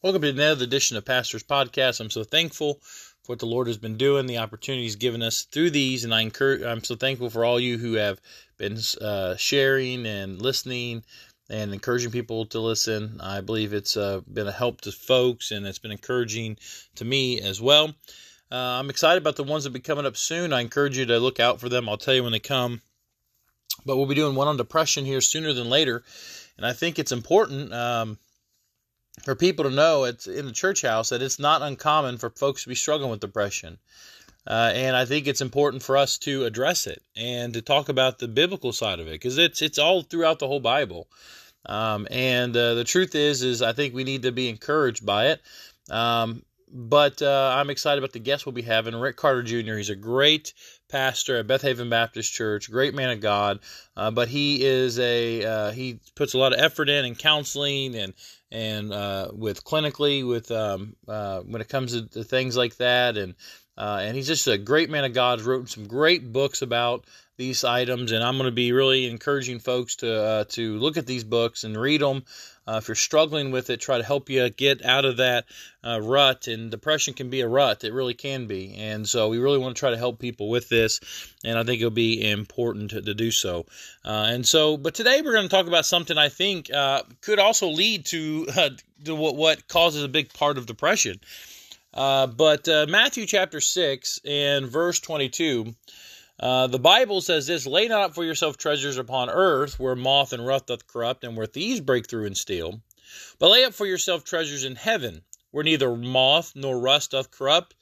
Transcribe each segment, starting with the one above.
Welcome to another edition of Pastor's Podcast. I'm so thankful for what the Lord has been doing, the opportunities given us through these, and I encourage. I'm so thankful for all you who have been uh, sharing and listening and encouraging people to listen. I believe it's uh, been a help to folks, and it's been encouraging to me as well. Uh, I'm excited about the ones that will be coming up soon. I encourage you to look out for them. I'll tell you when they come. But we'll be doing one on depression here sooner than later, and I think it's important. Um, for people to know it's in the church house that it's not uncommon for folks to be struggling with depression. Uh, and I think it's important for us to address it and to talk about the biblical side of it because it's it's all throughout the whole Bible. Um, and uh, the truth is, is I think we need to be encouraged by it. Um, but uh, I'm excited about the guest we'll be having. Rick Carter Jr. He's a great pastor at Beth Haven Baptist Church, great man of God. Uh, but he is a uh, he puts a lot of effort in and counseling and and uh, with clinically with um, uh, when it comes to, things like that and uh, and he's just a great man of God. He's written some great books about these items, and I'm going to be really encouraging folks to uh, to look at these books and read them. Uh, if you're struggling with it, try to help you get out of that uh, rut. And depression can be a rut; it really can be. And so we really want to try to help people with this, and I think it'll be important to, to do so. Uh, and so, but today we're going to talk about something I think uh, could also lead to, to what, what causes a big part of depression. Uh, but uh, Matthew chapter 6 and verse 22, uh, the Bible says this Lay not up for yourself treasures upon earth, where moth and rust doth corrupt, and where thieves break through and steal. But lay up for yourself treasures in heaven, where neither moth nor rust doth corrupt,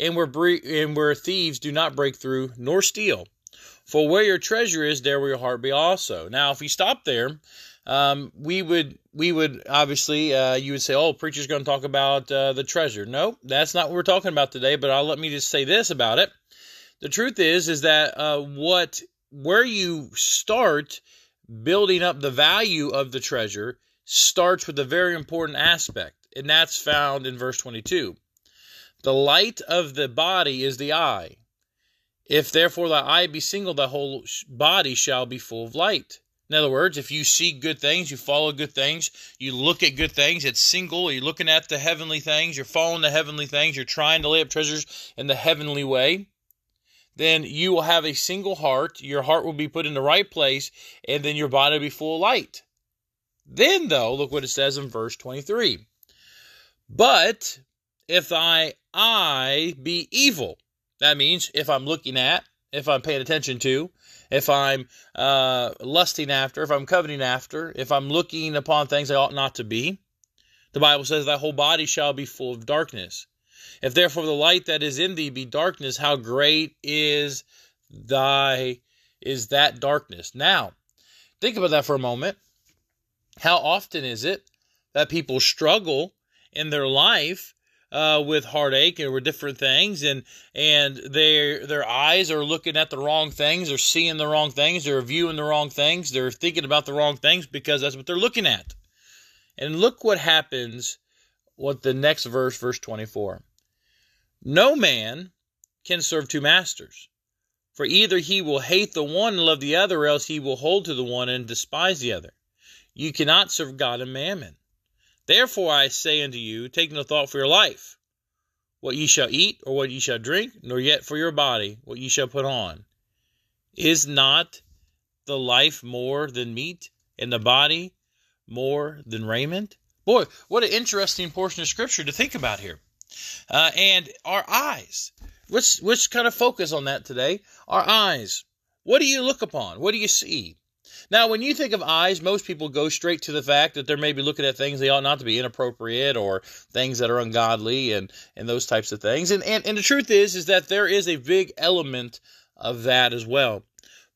and where, bre- and where thieves do not break through nor steal. For where your treasure is, there will your heart be also. Now, if we stop there, um, we would we would obviously uh, you would say, oh, preacher's going to talk about uh, the treasure. No, that's not what we're talking about today. But I'll let me just say this about it. The truth is, is that uh, what where you start building up the value of the treasure starts with a very important aspect, and that's found in verse 22. The light of the body is the eye. If therefore thy eye be single, thy whole body shall be full of light. In other words, if you see good things, you follow good things, you look at good things, it's single, you're looking at the heavenly things, you're following the heavenly things, you're trying to lay up treasures in the heavenly way, then you will have a single heart, your heart will be put in the right place, and then your body will be full of light. Then, though, look what it says in verse 23. But if thy eye be evil, that means if I'm looking at, if I'm paying attention to, if I'm uh, lusting after, if I'm coveting after, if I'm looking upon things I ought not to be. The Bible says, Thy whole body shall be full of darkness. If therefore the light that is in thee be darkness, how great is thy is that darkness? Now, think about that for a moment. How often is it that people struggle in their life uh, with heartache or with different things, and and their their eyes are looking at the wrong things, they're seeing the wrong things, they're viewing the wrong things, they're thinking about the wrong things because that's what they're looking at. And look what happens. What the next verse, verse twenty four. No man can serve two masters. For either he will hate the one and love the other, or else he will hold to the one and despise the other. You cannot serve God and mammon. Therefore I say unto you, take no thought for your life, what ye shall eat, or what ye shall drink, nor yet for your body, what ye shall put on. Is not the life more than meat, and the body more than raiment? Boy, what an interesting portion of Scripture to think about here. Uh, and our eyes. Let's, let's kind of focus on that today. Our eyes. What do you look upon? What do you see? Now, when you think of eyes, most people go straight to the fact that they're maybe looking at things they ought not to be inappropriate or things that are ungodly and, and those types of things. And, and, and the truth is, is that there is a big element of that as well.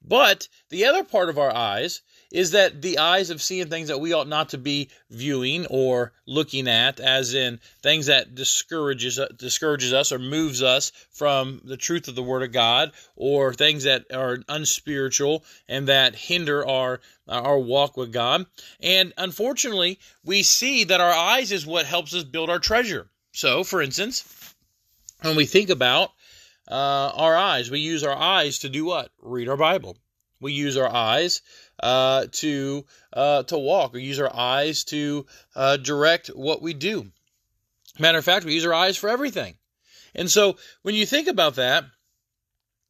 But the other part of our eyes is that the eyes of seeing things that we ought not to be viewing or looking at, as in things that discourages discourages us or moves us from the truth of the Word of God, or things that are unspiritual and that hinder our our walk with God. And unfortunately, we see that our eyes is what helps us build our treasure. So, for instance, when we think about uh, our eyes, we use our eyes to do what? Read our Bible. We use our eyes uh, to uh, to walk. We use our eyes to uh, direct what we do. Matter of fact, we use our eyes for everything. And so when you think about that,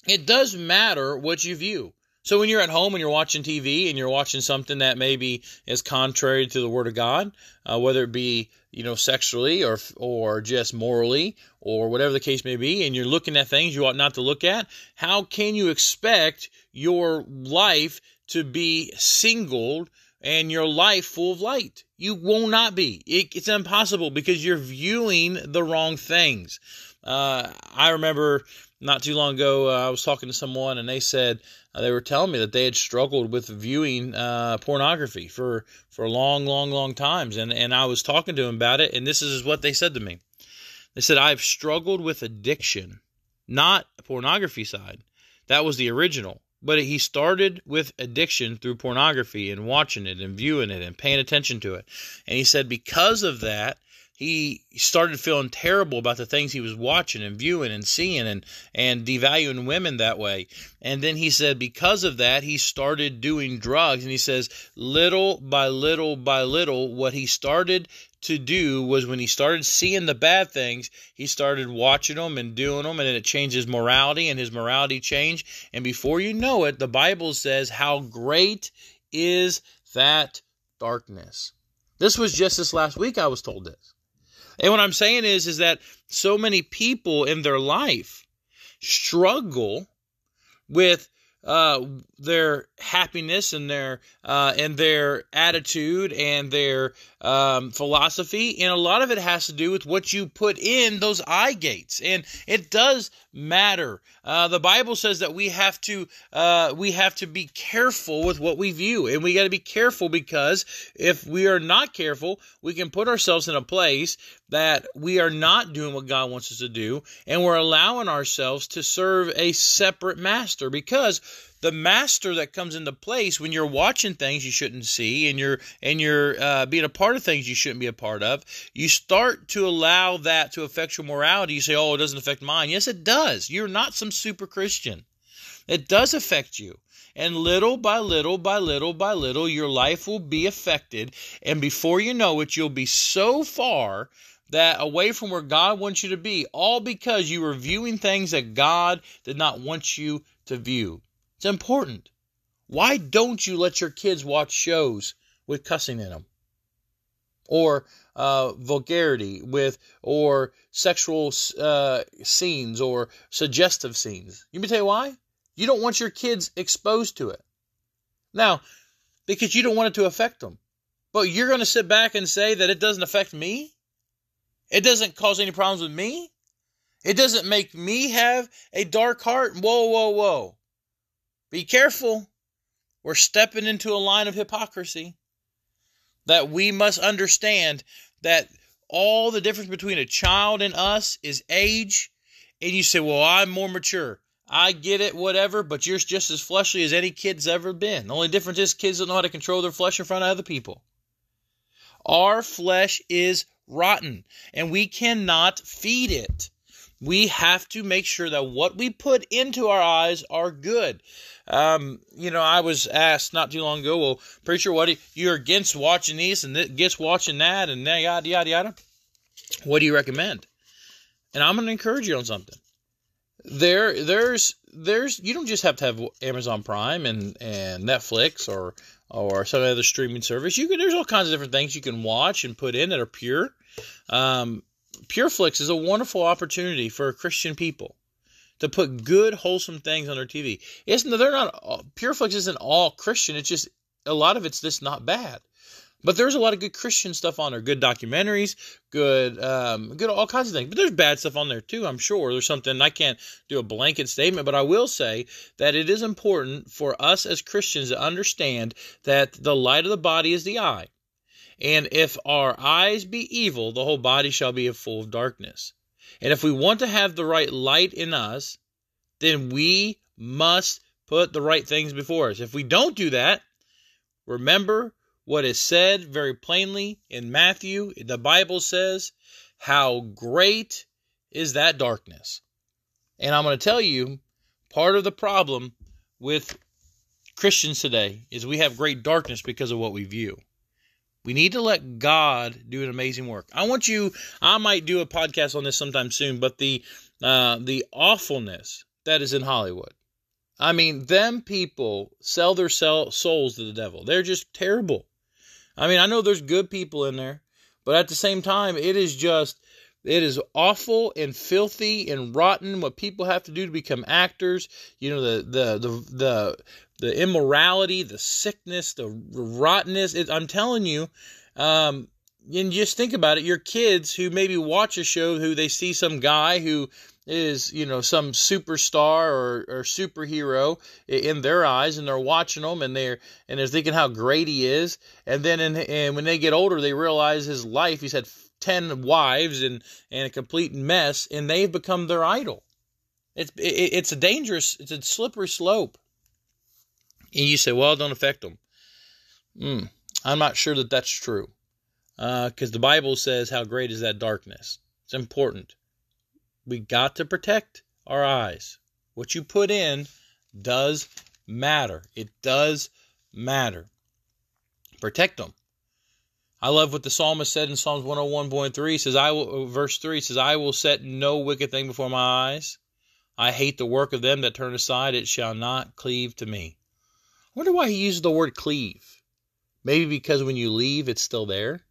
it does matter what you view. So when you're at home and you're watching TV and you're watching something that maybe is contrary to the Word of God, uh, whether it be you know sexually or or just morally or whatever the case may be, and you're looking at things you ought not to look at, how can you expect your life to be singled and your life full of light? You will not be. It, it's impossible because you're viewing the wrong things. Uh, I remember not too long ago, uh, I was talking to someone and they said uh, they were telling me that they had struggled with viewing uh, pornography for for long, long, long times, and and I was talking to them about it, and this is what they said to me. They said I've struggled with addiction, not pornography side. That was the original. But he started with addiction through pornography and watching it and viewing it and paying attention to it. And he said because of that, he started feeling terrible about the things he was watching and viewing and seeing and and devaluing women that way. And then he said because of that he started doing drugs and he says little by little by little what he started to do was when he started seeing the bad things, he started watching them and doing them, and then it changed his morality, and his morality changed. And before you know it, the Bible says, How great is that darkness? This was just this last week I was told this. And what I'm saying is, is that so many people in their life struggle with uh, their happiness and their uh, and their attitude and their um, philosophy, and a lot of it has to do with what you put in those eye gates, and it does matter. Uh, the Bible says that we have to uh, we have to be careful with what we view, and we got to be careful because if we are not careful, we can put ourselves in a place that we are not doing what God wants us to do, and we're allowing ourselves to serve a separate master because the master that comes into place when you're watching things you shouldn't see and you're and you're uh, being a part of things you shouldn't be a part of you start to allow that to affect your morality. You say oh it doesn't affect mine. Yes it does. You're not some super christian. It does affect you. And little by little by little by little your life will be affected. And before you know it you'll be so far that away from where God wants you to be, all because you were viewing things that God did not want you to view. It's important. Why don't you let your kids watch shows with cussing in them? Or uh, vulgarity with, or sexual uh, scenes or suggestive scenes. You may tell you why? You don't want your kids exposed to it. Now, because you don't want it to affect them. But you're going to sit back and say that it doesn't affect me? It doesn't cause any problems with me? It doesn't make me have a dark heart? Whoa, whoa, whoa. Be careful. We're stepping into a line of hypocrisy. That we must understand that all the difference between a child and us is age. And you say, well, I'm more mature. I get it, whatever, but you're just as fleshly as any kid's ever been. The only difference is kids don't know how to control their flesh in front of other people. Our flesh is rotten and we cannot feed it. We have to make sure that what we put into our eyes are good. Um, you know, I was asked not too long ago, well, preacher, what you're against watching these and against watching that and yada yada yada. What do you recommend? And I'm going to encourage you on something. There, there's, there's. You don't just have to have Amazon Prime and and Netflix or or some other streaming service. You can. There's all kinds of different things you can watch and put in that are pure. Um, PureFlix is a wonderful opportunity for Christian people to put good, wholesome things on their TV. It's they're not PureFlix isn't all Christian. It's just a lot of it's just not bad. But there's a lot of good Christian stuff on there, good documentaries, good, um, good all kinds of things. But there's bad stuff on there too. I'm sure there's something I can't do a blanket statement, but I will say that it is important for us as Christians to understand that the light of the body is the eye, and if our eyes be evil, the whole body shall be full of darkness. And if we want to have the right light in us, then we must put the right things before us. If we don't do that, remember what is said very plainly in Matthew. The Bible says, How great is that darkness? And I'm going to tell you, part of the problem with Christians today is we have great darkness because of what we view. We need to let God do an amazing work. I want you. I might do a podcast on this sometime soon, but the uh, the awfulness that is in Hollywood. I mean, them people sell their souls to the devil. They're just terrible. I mean, I know there's good people in there, but at the same time, it is just it is awful and filthy and rotten what people have to do to become actors. You know the the the the, the immorality, the sickness, the rottenness. It, I'm telling you, um, and just think about it. Your kids who maybe watch a show who they see some guy who is you know some superstar or, or superhero in their eyes and they're watching them and they're and they're thinking how great he is and then in, and when they get older they realize his life he's had 10 wives and and a complete mess and they've become their idol it's it, it's a dangerous it's a slippery slope and you say well don't affect them mm, i'm not sure that that's true because uh, the bible says how great is that darkness it's important we got to protect our eyes. What you put in does matter. It does matter. Protect them. I love what the psalmist said in Psalms 101.3 says I will verse 3 says I will set no wicked thing before my eyes. I hate the work of them that turn aside it shall not cleave to me. Wonder why he uses the word cleave. Maybe because when you leave it's still there?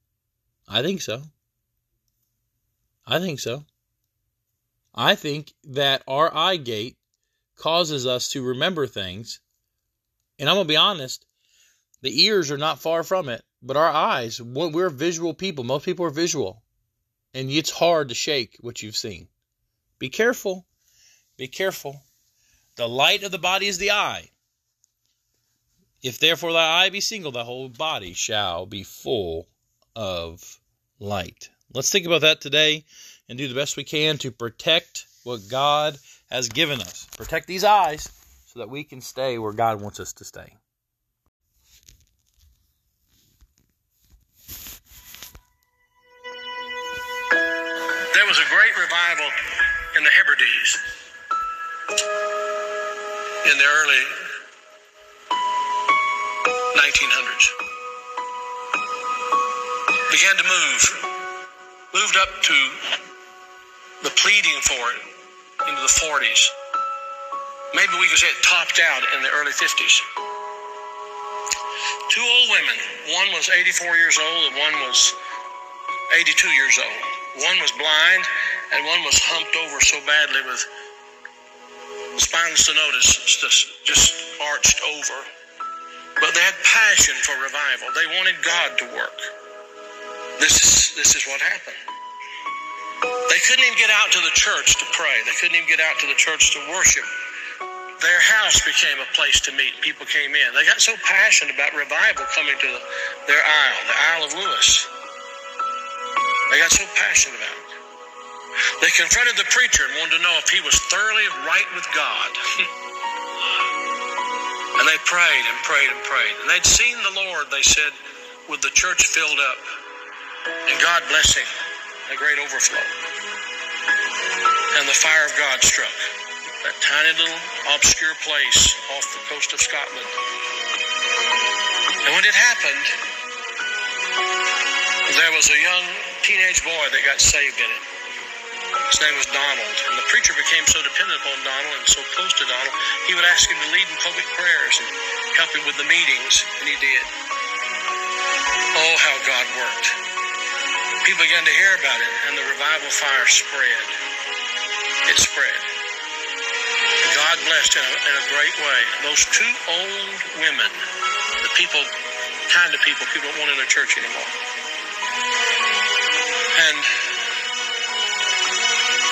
I think so. I think so. I think that our eye gate causes us to remember things. And I'm going to be honest, the ears are not far from it, but our eyes, we're visual people. Most people are visual. And it's hard to shake what you've seen. Be careful. Be careful. The light of the body is the eye. If therefore thy eye be single, thy whole body shall be full of light. Let's think about that today and do the best we can to protect what God has given us. Protect these eyes so that we can stay where God wants us to stay. There was a great revival in the Hebrides in the early 1900s. Began to move, moved up to the pleading for it into the 40s. Maybe we could say it topped out in the early 50s. Two old women. One was 84 years old and one was 82 years old. One was blind and one was humped over so badly with spinal stenosis, just, just arched over. But they had passion for revival. They wanted God to work. This is, this is what happened. They couldn't even get out to the church to pray. They couldn't even get out to the church to worship. Their house became a place to meet. People came in. They got so passionate about revival coming to their isle, the Isle of Lewis. They got so passionate about it. They confronted the preacher and wanted to know if he was thoroughly right with God. and they prayed and prayed and prayed. And they'd seen the Lord, they said, with the church filled up and God blessing a great overflow and the fire of God struck that tiny little obscure place off the coast of Scotland. And when it happened, there was a young teenage boy that got saved in it. His name was Donald. Preacher became so dependent upon Donald and so close to Donald, he would ask him to lead in public prayers and help him with the meetings, and he did. Oh, how God worked. People began to hear about it, and the revival fire spread it spread. God blessed in a, in a great way. Those two old women, the people, kind of people people don't want in their church anymore. And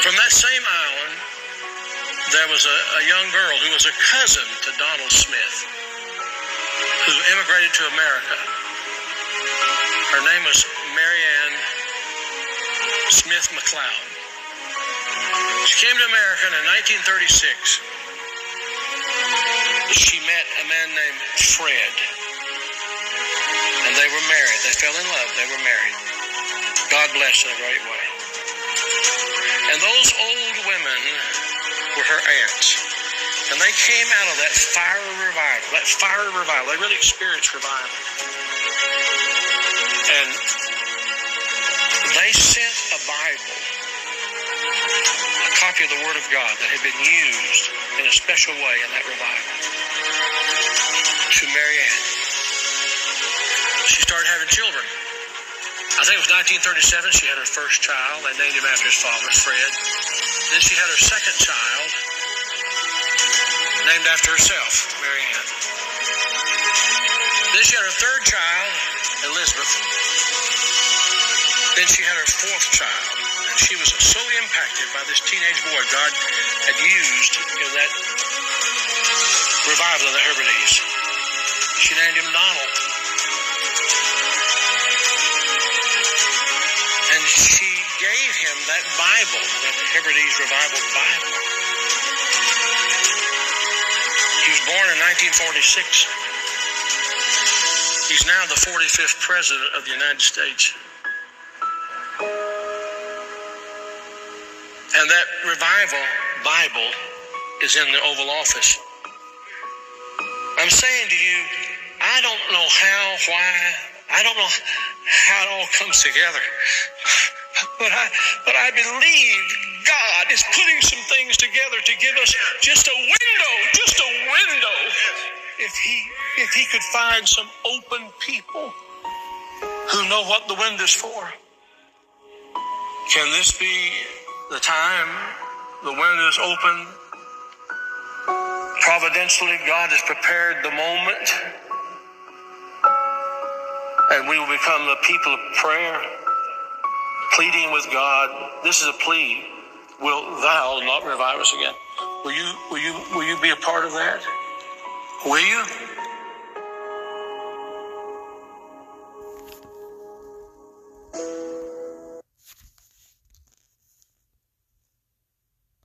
from that same there was a, a young girl who was a cousin to Donald Smith, who immigrated to America. Her name was Marianne Smith MacLeod. She came to America in 1936. She met a man named Fred. And they were married. They fell in love. They were married. God bless in a great way. And those old women were her aunts. And they came out of that fire revival, that fire revival. They really experienced revival. And they sent a Bible, a copy of the Word of God that had been used in a special way in that revival, to Marianne. She started having children. I think it was 1937 she had her first child. They named him after his father, Fred. Then she had her second child, named after herself, Marianne. Then she had her third child, Elizabeth. Then she had her fourth child. And she was so impacted by this teenage boy God had used in that revival of the Hebrides. She named him Donald. Him that Bible, that Hebrides Revival Bible. He was born in 1946. He's now the 45th President of the United States. And that revival Bible is in the Oval Office. I'm saying to you, I don't know how, why, I don't know how it all comes together. But I, but I believe God is putting some things together to give us just a window, just a window. If he, if he could find some open people who know what the wind is for. Can this be the time the wind is open? Providentially, God has prepared the moment, and we will become the people of prayer, pleading with God. This is a plea. Will thou not revive us again? Will you, will you, will you be a part of that? Will you?